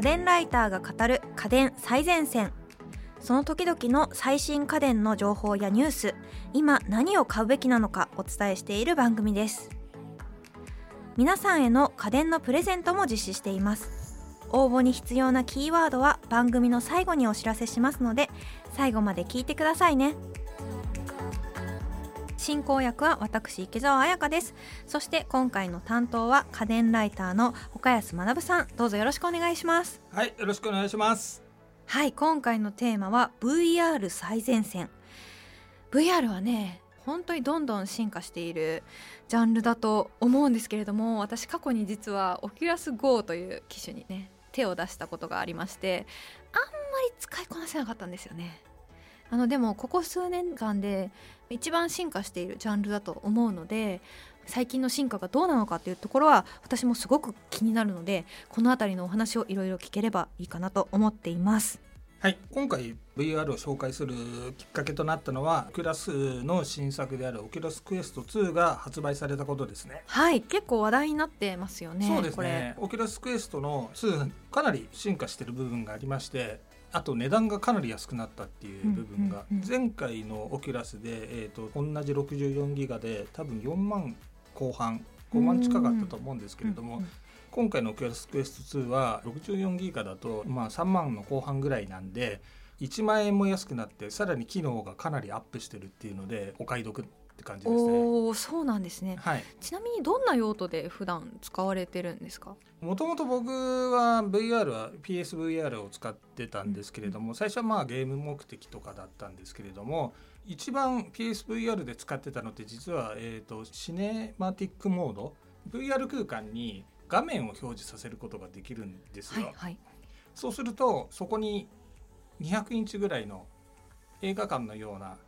家電ライターが語る家電最前線。その時々の最新家電の情報やニュース。今何を買うべきなのかお伝えしている番組です。皆さんへの家電のプレゼントも実施しています。応募に必要なキーワードは番組の最後にお知らせしますので最後まで聞いてくださいね。進行役は私池澤彩香です。そして今回の担当は家電ライターの岡安学さん。どうぞよろしくお願いします。はいよろしくお願いします。はい今回のテーマは VR 最前線。VR はね本当にどんどん進化しているジャンルだと思うんですけれども私過去に実はオキュラス GO という機種にね手を出したことがありましてあんまり使いこなせなかったんですよねあのでもここ数年間で一番進化しているジャンルだと思うので最近の進化がどうなのかっていうところは私もすごく気になるのでこの辺りのお話をいろいろ聞ければいいかなと思っています。はい今回 VR を紹介するきっかけとなったのはオキュラスの新作であるオキュラスクエスト2が発売されたことですね。はい結構話題になってますよねそうですね。オキュラスクエストの2かなり進化している部分がありましてあと値段がかなり安くなったっていう部分が、前回のオキュラスで、えーと、同じ64ギガで多分4万後半5万近かったと思うんですけれども、今回のオキュラスクエスト2は64ギガだと、まあ、3万の後半ぐらいなんで1万円も安くなってさらに機能がかなりアップしてるっていうのでお買い得って感じですね。おそうなんですね、はい、ちなみにどんな用途で普段使われてるんですか？もともと僕は VR は PSVR を使ってたんですけれども、最初はまあゲーム目的とかだったんですけれども一番 PSVR で使ってたのって実は、えーと、シネマティックモード VR 空間に画面を表示させることができるんですよ。はいはい、そうするとそこに200インチぐらいの映画館のような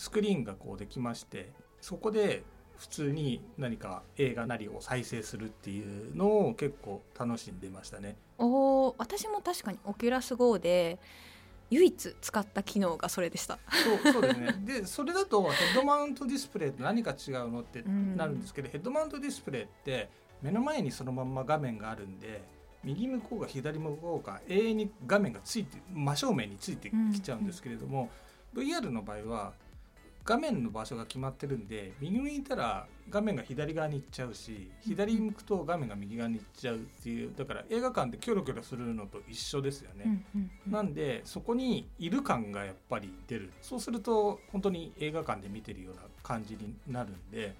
スクリーンがこうできましてそこで普通に何か映画なりを再生するっていうのを結構楽しんでましたね。お私も確かにオキュラス GO で唯一使った機能がそれでした。そうそうですね。でそれだとヘッドマウントディスプレイと何か違うのってなるんですけど、うん、ヘッドマウントディスプレイって目の前にそのまんま画面があるんで右向こうが左向こうが永遠に画面がついて真正面についてきちゃうんですけれども、うんうん、VR の場合は画面の場所が決まってるんで右向いたら画面が左側に行っちゃうし左向くと画面が右側に行っちゃうっていうだから映画館でキョロキョロするのと一緒ですよね、なんでそこにいる感がやっぱり出る。そうすると本当に映画館で見てるような感じになるんで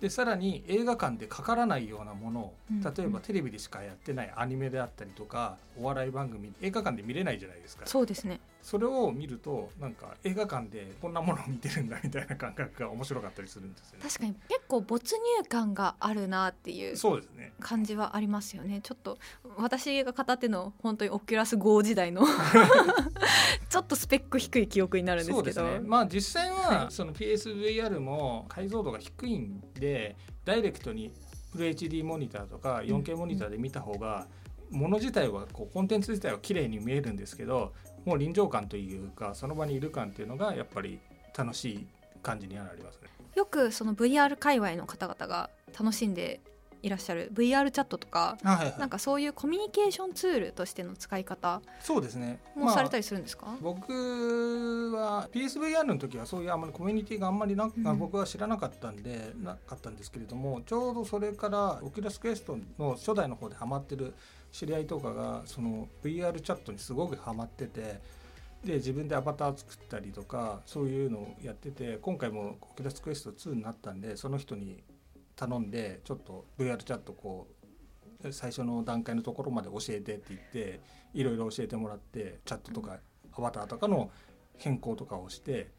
でさらに映画館でかからないようなものを例えばテレビでしかやってないアニメであったりとかお笑い番組映画館で見れないじゃないですか。そうですねそれを見るとなんか映画館でこんなものを見てるんだみたいな感覚が面白かったりするんですよね。確かに結構没入感があるなっていうそうですね。感じはありますよね。ちょっと私が語っての本当にオキュラス GO 時代の ちょっとスペック低い記憶になるんですけど、ね、まあ実際はその PSVR も解像度が低いんでダイレクトにフル HD モニターとか 4K モニターで見た方が、もの自体はこうコンテンツ自体は綺麗に見えるんですけどもう臨場感というかその場にいる感っていうのがやっぱり楽しい感じにはなりますね。よくその VR 界隈の方々が楽しんでいらっしゃる VR チャットとか、はいはい、なんかそういうコミュニケーションツールとしての使い方そうですね。もされたりするんですか、まあ、僕は PSVR の時はそういうあんまりコミュニティがあんまりな、うん、僕は知らなかったんでなかったんですけれどもちょうどそれからオキュラスクエストの初代の方でハマってる知り合いとかがその VR チャットにすごくハマっててで自分でアバター作ったりとかそういうのをやってて今回もオキュラスクエスト2になったんでその人に頼んでちょっと VR チャットこう最初の段階のところまで教えてって言っていろいろ教えてもらってチャットとかアバターとかの変更とかをして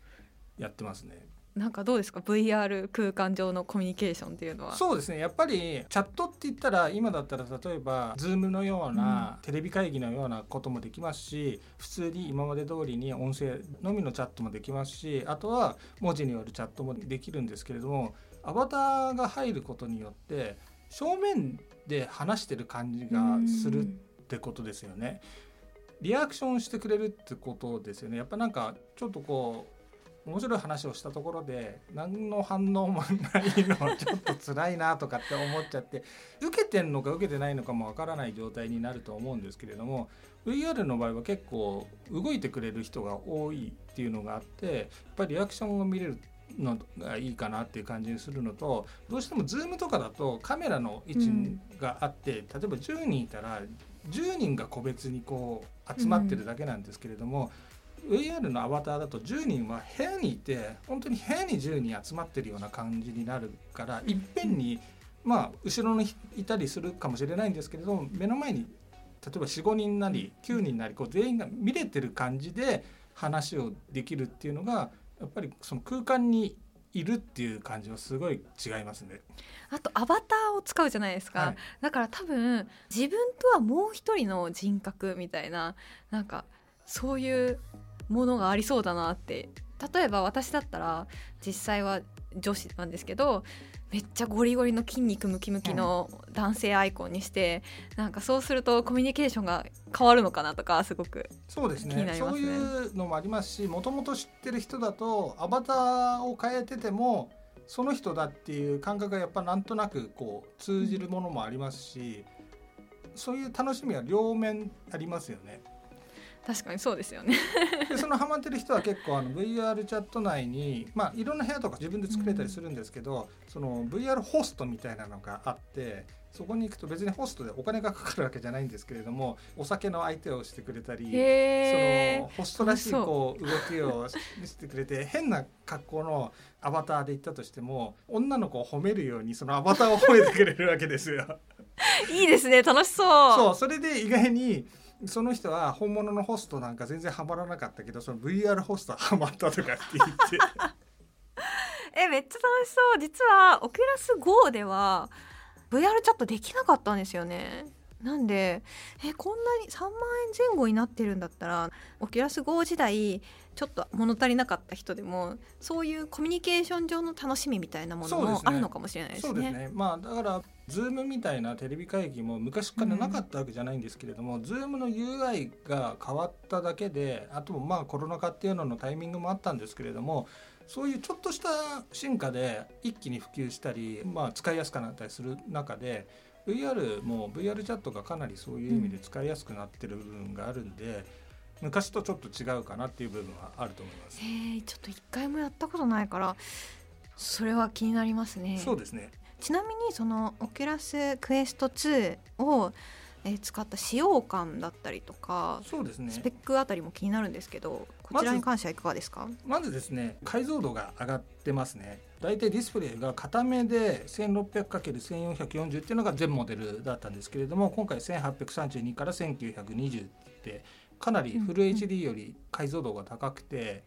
やってますね。なんかどうですか？VR 空間上のコミュニケーションっていうのは。そうですね。やっぱりチャットって言ったら今だったら例えば Zoom のような、テレビ会議のようなこともできますし普通に今まで通りに音声のみのチャットもできますしあとは文字によるチャットもできるんですけれどもアバターが入ることによって正面で話してる感じがするってことですよね。リアクションしてくれるってことですよね。やっぱなんかちょっとこう面白い話をしたところで何の反応もないのちょっと辛いなとかって思っちゃって受けてんのか受けてないのかもわからない状態になると思うんですけれども VR の場合は結構動いてくれる人が多いっていうのがあってやっぱりリアクションが見れるのがいいかなっていう感じにするのとどうしても Zoom とかだとカメラの位置があって、例えば10人いたら10人が個別にこう集まってるだけなんですけれども、うん、VR のアバターだと10人は部屋にいて本当に部屋に10人集まってるような感じになるからいっぺんに、まあ後ろにいたりするかもしれないんですけれども目の前に例えば45人なり9人なりこう全員が見れてる感じで話をできるっていうのがやっぱりその空間にいるっていう感じはすごい違いますね。あとアバターを使うじゃないですか、はい、だから多分自分とはもう一人の人格みたいななんかそういうものがありそうだなって。例えば私だったら実際は女子なんですけどめっちゃゴリゴリの筋肉ムキムキの男性アイコンにして、うん、なんかそうするとコミュニケーションが変わるのかなとかすごくそうですね、ね、そういうのもありますしもともと知ってる人だとアバターを変えててもその人だっていう感覚がやっぱなんとなくこう通じるものもありますし、そういう楽しみは両面ありますよね。確かにそうですよね。でそのハマってる人は結構あの VR チャット内にまあいろんな部屋とか自分で作れたりするんですけど、うん、その VR ホストみたいなのがあってそこに行くと別にホストでお金がかかるわけじゃないんですけれどもお酒の相手をしてくれたりそのホストらしいこう動きをしてくれて変な格好のアバターで行ったとしても女の子を褒めるようにそのアバターを褒めてくれるわけですよ。いいですね楽しそう。そうそれで意外にその人は本物のホストなんか全然ハマらなかったけどその VR ホストハマったとかって言って。えめっちゃ楽しそう。実はオキュラス GO では VR チャットできなかったんですよね。なんでえこんなに3万円前後になってるんだったらオキュラス GO 時代ちょっと物足りなかった人でもそういうコミュニケーション上の楽しみみたいなものもあるのかもしれないですね。そうですね、まあ、だからズームみたいなテレビ会議も昔からなかったわけじゃないんですけれども、うん、ズームの UI が変わっただけであとまあコロナ禍っていうののタイミングもあったんですけれどもそういうちょっとした進化で一気に普及したり、まあ、使いやすくなったりする中で VR も VR チャットがかなりそういう意味で使いやすくなってる部分があるんで。昔とちょっと違うかなっていう部分はあると思います。えちょっと一回もやったことないからそれは気になりますね。そうですね。ちなみにそのオキュラスクエスト2をえ使った使用感だったりとかそうですね。スペックあたりも気になるんですけどこちらに関してはいかがですか？まずですね解像度が上がってますね。大体ディスプレイが片目で 1600×1440 っていうのが全モデルだったんですけれども今回1832から1920ってかなりフル HD より解像度が高くて、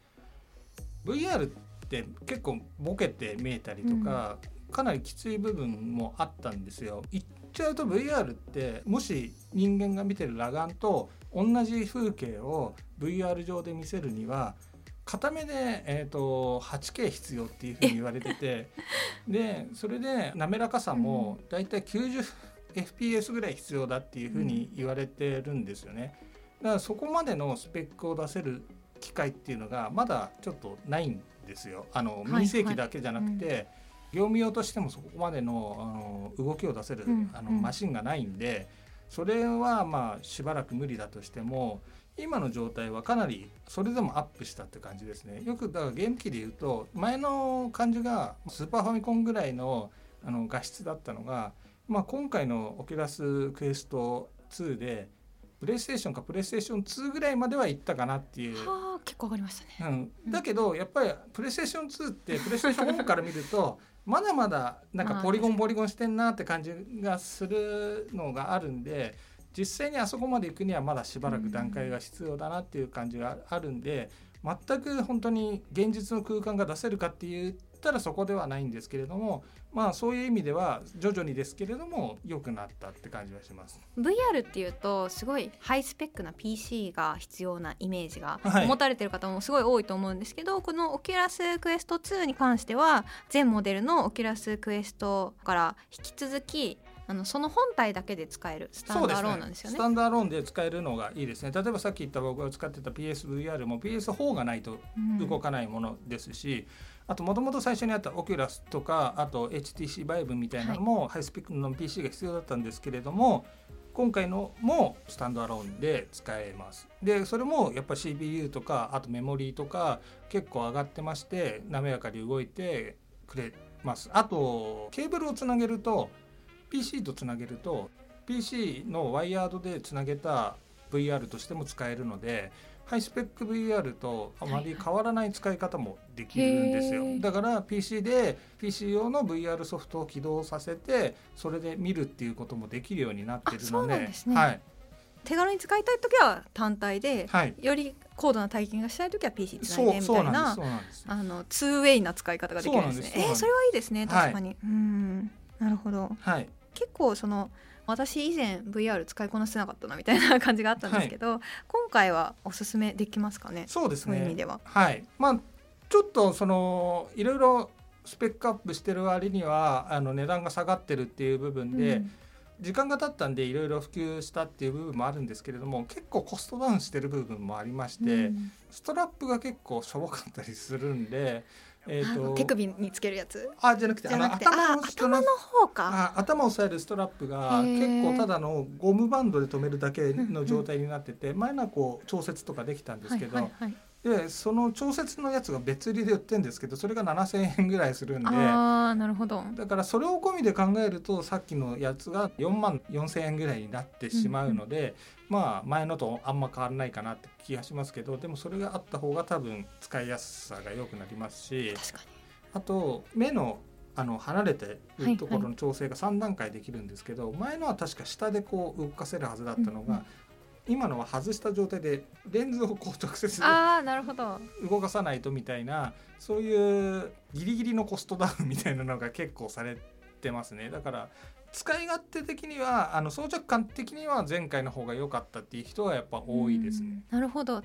うん、VR って結構ボケて見えたりとか、うん、かなりきつい部分もあったんですよ。言っちゃうと VR ってもし人間が見てる裸眼と同じ風景を VR 上で見せるには片目で、えーと、8K 必要っていうふうに言われてて でそれで滑らかさもだいたい 90fps ぐらい必要だっていうふうに言われてるんですよね。だからそこまでのスペックを出せる機会っていうのがまだちょっとないんですよ。あの民生機だけじゃなくて、はいはい業務用としてもそこまでのあの動きを出せる、あのマシンがないんでそれはまあしばらく無理だとしても今の状態はかなりそれでもアップしたって感じですねよくだからゲーム機で言うと前の感じがスーパーファミコンぐらいのあの画質だったのが、まあ、今回のオキュラスクエスト2でプレイステーションかプレイステーション2ぐらいまではいったかなっていう。はあ、結構上がりましたね。うん、だけどやっぱりプレイステーション2ってプレイステーション4から見るとまだまだなんかポリゴンポリゴンしてんなって感じがするのがあるんで実際にあそこまで行くにはまだしばらく段階が必要だなっていう感じがあるんで全く本当に現実の空間が出せるかって言ったらそこではないんですけれどもまあそういう意味では徐々にですけれども良くなったって感じはします。VR っていうとすごいハイスペックな PC が必要なイメージが持たれてる方もすごい多いと思うんですけど、はい、このオキュラスクエスト2に関しては前モデルのオキュラスクエストから引き続きあのその本体だけで使えるスタンドアローンなんですよね。スタンドアローンで使えるのがいいですね。例えばさっき言った僕が使ってた PSVR も PS4 がないと動かないものですし、あともともと最初にあったオキュラスとかあと HTC バイブみたいなのも、ハイスペックの PC が必要だったんですけれども今回のもスタンドアローンで使えます。でそれもやっぱ CPU とかあとメモリーとか結構上がってまして滑らかに動いてくれます。あとケーブルをつなげると PC とつなげると PC のワイヤードでつなげた VR としても使えるのでハイスペック VR とあまり変わらない使い方もできるんですよ、だから PC で PC 用の VR ソフトを起動させてそれで見るっていうこともできるようになってるので。ね。はい、手軽に使いたい時は単体で、はい、より高度な体験がしたい時は PC つないでみたいなあのツーウェイな使い方ができるんですね。そえーそれはいいですねはい確かに。うん。なるほど。はい。結構その私以前 VR 使いこなせなかったなみたいな感じがあったんですけど、今回はおすすめできますかね？そうですね。いう意味では。はい。まあちょっとそのいろいろスペックアップしてる割にはあの値段が下がってるっていう部分で、うん。時間が経ったんでいろいろ普及したっていう部分もあるんですけれども結構コストダウンしてる部分もありまして、うん。ストラップが結構しょぼかったりするんで、えー、と手首につけるやつ。あじゃなくてじゃなくてあのあ頭の頭の方か。あ頭を押さえるストラップが結構ただのゴムバンドで留めるだけの状態になってて前のはこう調節とかできたんですけど、はいはいはい、でその調節のやつが別売りで売ってるんですけどそれが7,000円ぐらいするんで。ああなるほど。だからそれを込みで考えるとさっきのやつが4万4,000円ぐらいになってしまうので、まあ前のとあんま変わらないかなって気がしますけどでもそれがあった方が多分使いやすさが良くなりますし確かに。あと目のあの離れてはいはいるところの調整が3段階できるんですけど、前のは確か下でこう動かせるはずだったのが、うんうん今のは外した状態でレンズをこう直接ああなるほど。動かさないとみたいなそういうギリギリのコストダウンみたいなのが結構されてますねだから使い勝手的にはあの装着感的には前回の方が良かったっていう人はやっぱ多いですね。うんなるほど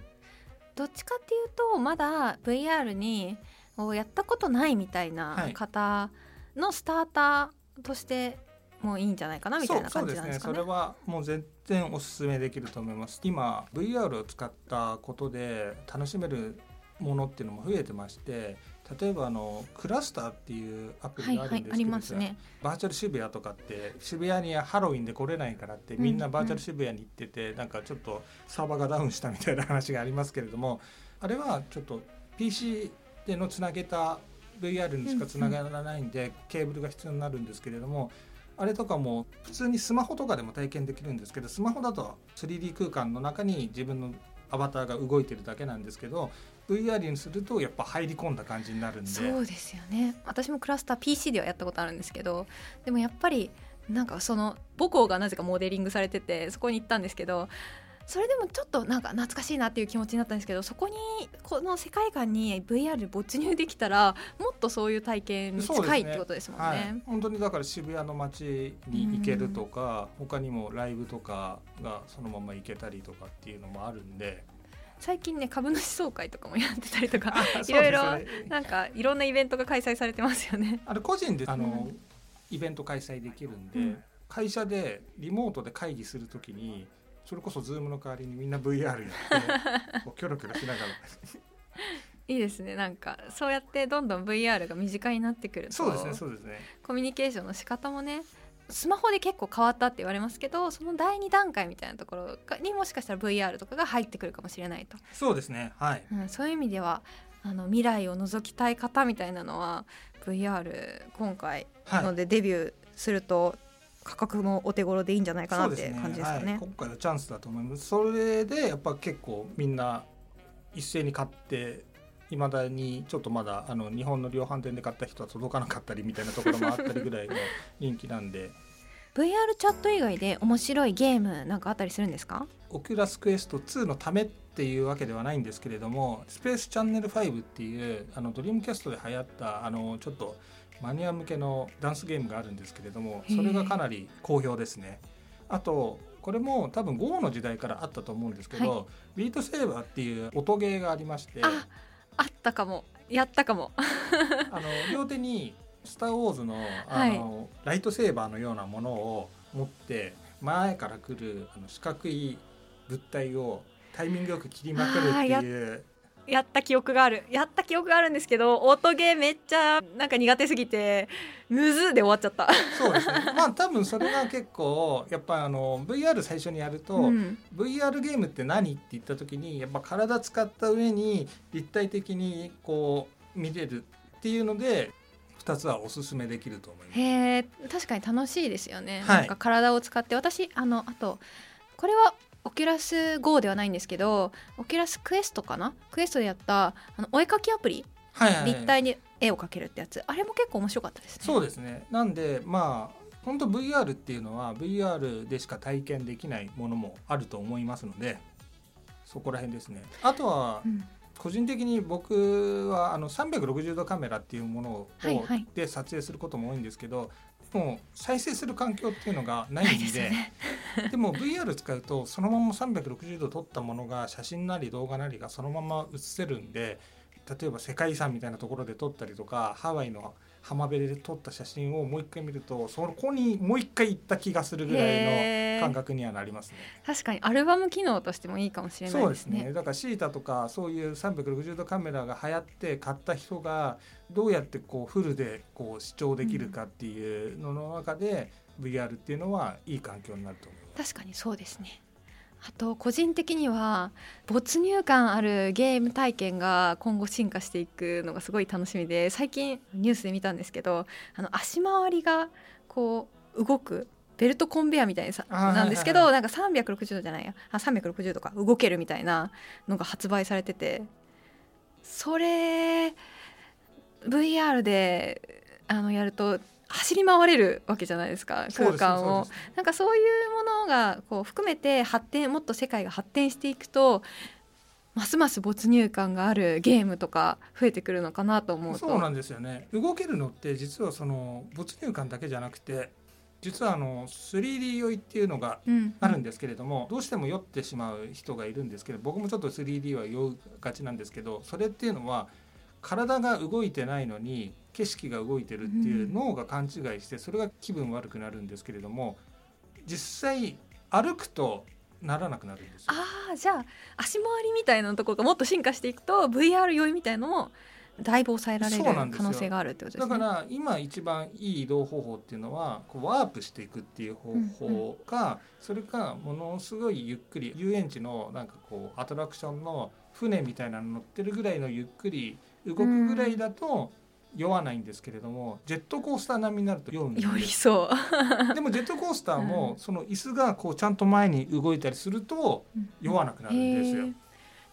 どっちかっていうとまだ VR にをやったことないみたいはない方のスターターとしてもいいんじゃないかなみたいな感じなんですかね。そうそうですねそれはもう全然おすすめできると思います今 VR を使ったことで楽しめるものっていうのも増えてまして例えばあのクラスターっていうアプリがあるんですけど、ますね。バーチャル渋谷とかって渋谷にハロウィンで来れないからってみんなバーチャル渋谷に行ってて、なんかちょっとサーバーがダウンしたみたいな話がありますけれどもあれはちょっと PC でのつなげた VR にしかつながらないんで、ケーブルが必要になるんですけれどもあれとかも普通にスマホとかでも体験できるんですけどスマホだと 3D 空間の中に自分のアバターが動いてるだけなんですけど VR にするとやっぱ入り込んだ感じになるんで。そうですよね。私もクラスター PC ではやったことあるんですけどでもやっぱりなんかその母校がなぜかモデリングされててそこに行ったんですけどそれでもちょっとなんか懐かしいなっていう気持ちになったんですけどそこにこの世界観に VR で没入できたらもっとそういう体験に近いってことですもんね。はい、本当にだから渋谷の街に行けるとか、他にもライブとかがそのまま行けたりとかっていうのもあるんで。最近ね株主総会とかもやってたりとか あいろいろなんかいろんなイベントが開催されてますよね。あれ個人であの、うん。イベント開催できるんで、うん。会社でリモートで会議するときにそれこそ Zoom の代わりにみんな VR やって こうキョロキョロしながら。いいですねなんかそうやってどんどん VR が身近になってくるとそうですねそうですね。コミュニケーションの仕方もねスマホで結構変わったって言われますけどその第2段階みたいなところがにもしかしたら VR とかが入ってくるかもしれないと、そうですねはい。うん、そういう意味ではあの未来を覗きたい方みたいなのは VR 今回はい。のでデビューすると価格もお手頃でいいんじゃないかなって感じですかね。はい、今回はチャンスだと思います。それでやっぱ結構みんな一斉に買っていまだにちょっとまだあの日本の量販店で買った人は届かなかったりみたいなところもあったりぐらいの人気なんで。VR チャット以外で面白いゲームなんかあったりするんですか？オキュラスクエスト2のためっていうわけではないんですけれどもスペースチャンネル5っていうあのドリームキャストで流行ったあのちょっとマニア向けのダンスゲームがあるんですけれどもそれがかなり好評ですね。あとこれも多分 GO の時代からあったと思うんですけど、はビートセーバーっていう音ゲーがありましてああったかもやったかも。あの両手にスター・ウォーズのあの、ライトセーバーのようなものを持って前から来るあの四角い物体をタイミングよく切りまくるっていうやった記憶がある。やった記憶があるんですけど音ゲーめっちゃなんか苦手すぎてむずで終わっちゃった。そうですね。まあ多分それが結構やっぱあの VR 最初にやると、うん、VR ゲームって何って言った時にやっぱ体使った上に立体的にこう見れるっていうので2つはおすすめできると思います。へ確かに楽しいですよね、はい、なんか体を使って私あのあとこれはオキュラス GO ではないんですけどオキュラスクエストかな？クエストでやったあのお絵かきアプリ、はいはいはい、立体に絵を描けるってやつ。あれも結構面白かったですね。そうですね。なんでまあ本当 VR っていうのは VR でしか体験できないものもあると思いますのでそこら辺ですね。あとは、うん。個人的に僕はあの360度カメラっていうものを、はいはい、で撮影することも多いんですけどもう再生する環境っていうのがないんで、ね、でも VR 使うとそのまま360度撮ったものが写真なり動画なりがそのまま映せるんで例えば世界遺産みたいなところで撮ったりとかハワイの浜辺で撮った写真をもう一回見るとそこにもう一回行った気がするぐらいの感覚にはなりますね。確かにアルバム機能としてもいいかもしれないですね。そうですね。だからシータとかそういう360度カメラが流行って買った人がどうやってこうフルでこう視聴できるかっていうのの中で、VR っていうのはいい環境になると思います。確かにそうですねあと個人的には没入感あるゲーム体験が今後進化していくのがすごい楽しみで最近ニュースで見たんですけどあの足回りがこう動くベルトコンベアみたいさなんですけど、なんか360度じゃないや。あ360度か動けるみたいなのが発売されててそれ VR であのやると走り回れるわけじゃないですか空間を。なんかそういうものがこう含めて発展もっと世界が発展していくとますます没入感があるゲームとか増えてくるのかなと思うと。そうなんですよね。動けるのって実はその没入感だけじゃなくて実はあの 3D 酔いっていうのがあるんですけれども、うんうん、どうしても酔ってしまう人がいるんですけど僕もちょっと 3D は酔うがちなんですけどそれっていうのは体が動いてないのに景色が動いてるっていう脳が勘違いしてそれが気分悪くなるんですけれども実際歩くとならなくなるんですああじゃあ足回りみたいなところがもっと進化していくと VR 酔いみたいのもだいぶ抑えられる可能性があるってことですね。だから今一番いい移動方法っていうのはこうワープしていくっていう方法か、うんうん、それかものすごいゆっくり遊園地のなんかこうアトラクションの船みたいなの乗ってるぐらいのゆっくり動くぐらいだと酔わないんですけれども、ジェットコースター並みになると酔うんです酔いそう。でもジェットコースターも、その椅子がこうちゃんと前に動いたりすると酔わなくなるんですよ。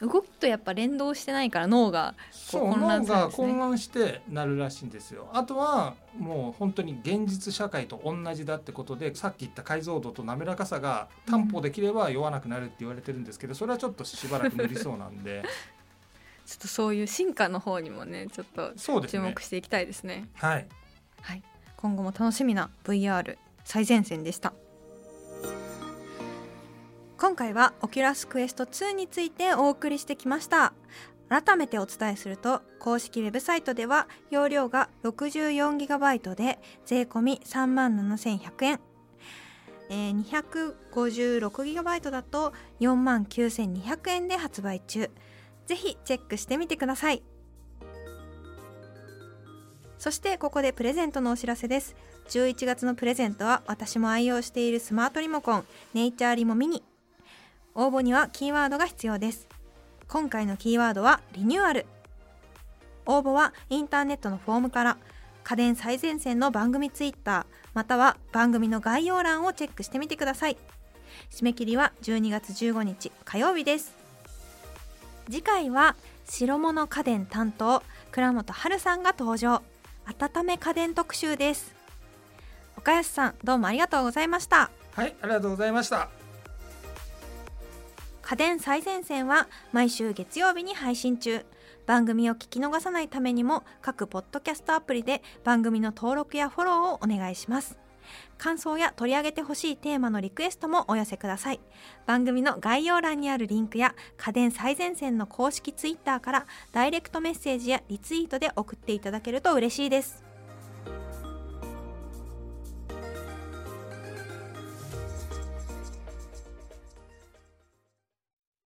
動きとやっぱ連動してないから脳がそう脳が混乱してなるらしいんですよ。あとはもう本当に現実社会と同じだってことでさっき言った解像度と滑らかさが担保できれば酔わなくなるって言われてるんですけどそれはちょっとしばらく無理そうなんで ちょっとそういう進化の方にもねちょっと注目していきたいですね。すねはい、はい、今後も楽しみな VR 最前線でした。今回はオキュラスクエスト2についてお送りしてきました。改めてお伝えすると公式ウェブサイトでは容量が 64GB で税込3万7100円、えー、256GB だと4万9200円で発売中ぜひチェックしてみてください。そしてここでプレゼントのお知らせです。11月のプレゼントは私も愛用しているスマートリモコンネイチャーリモミニ。応募にはキーワードが必要です。今回のキーワードはリニューアル。応募はインターネットのフォームから家電最前線の番組ツイッターまたは番組の概要欄をチェックしてみてください。締め切りは12月15日火曜日です。次回は白物家電担当倉本春さんが登場。温め家電特集です。岡安さんどうもありがとうございました。はいありがとうございました。家電最前線は毎週月曜日に配信中。番組を聞き逃さないためにも各ポッドキャストアプリで番組の登録やフォローをお願いします感想や取り上げてほしいテーマのリクエストもお寄せください。番組の概要欄にあるリンクや家電最前線の公式ツイッターからダイレクトメッセージやリツイートで送っていただけると嬉しいです。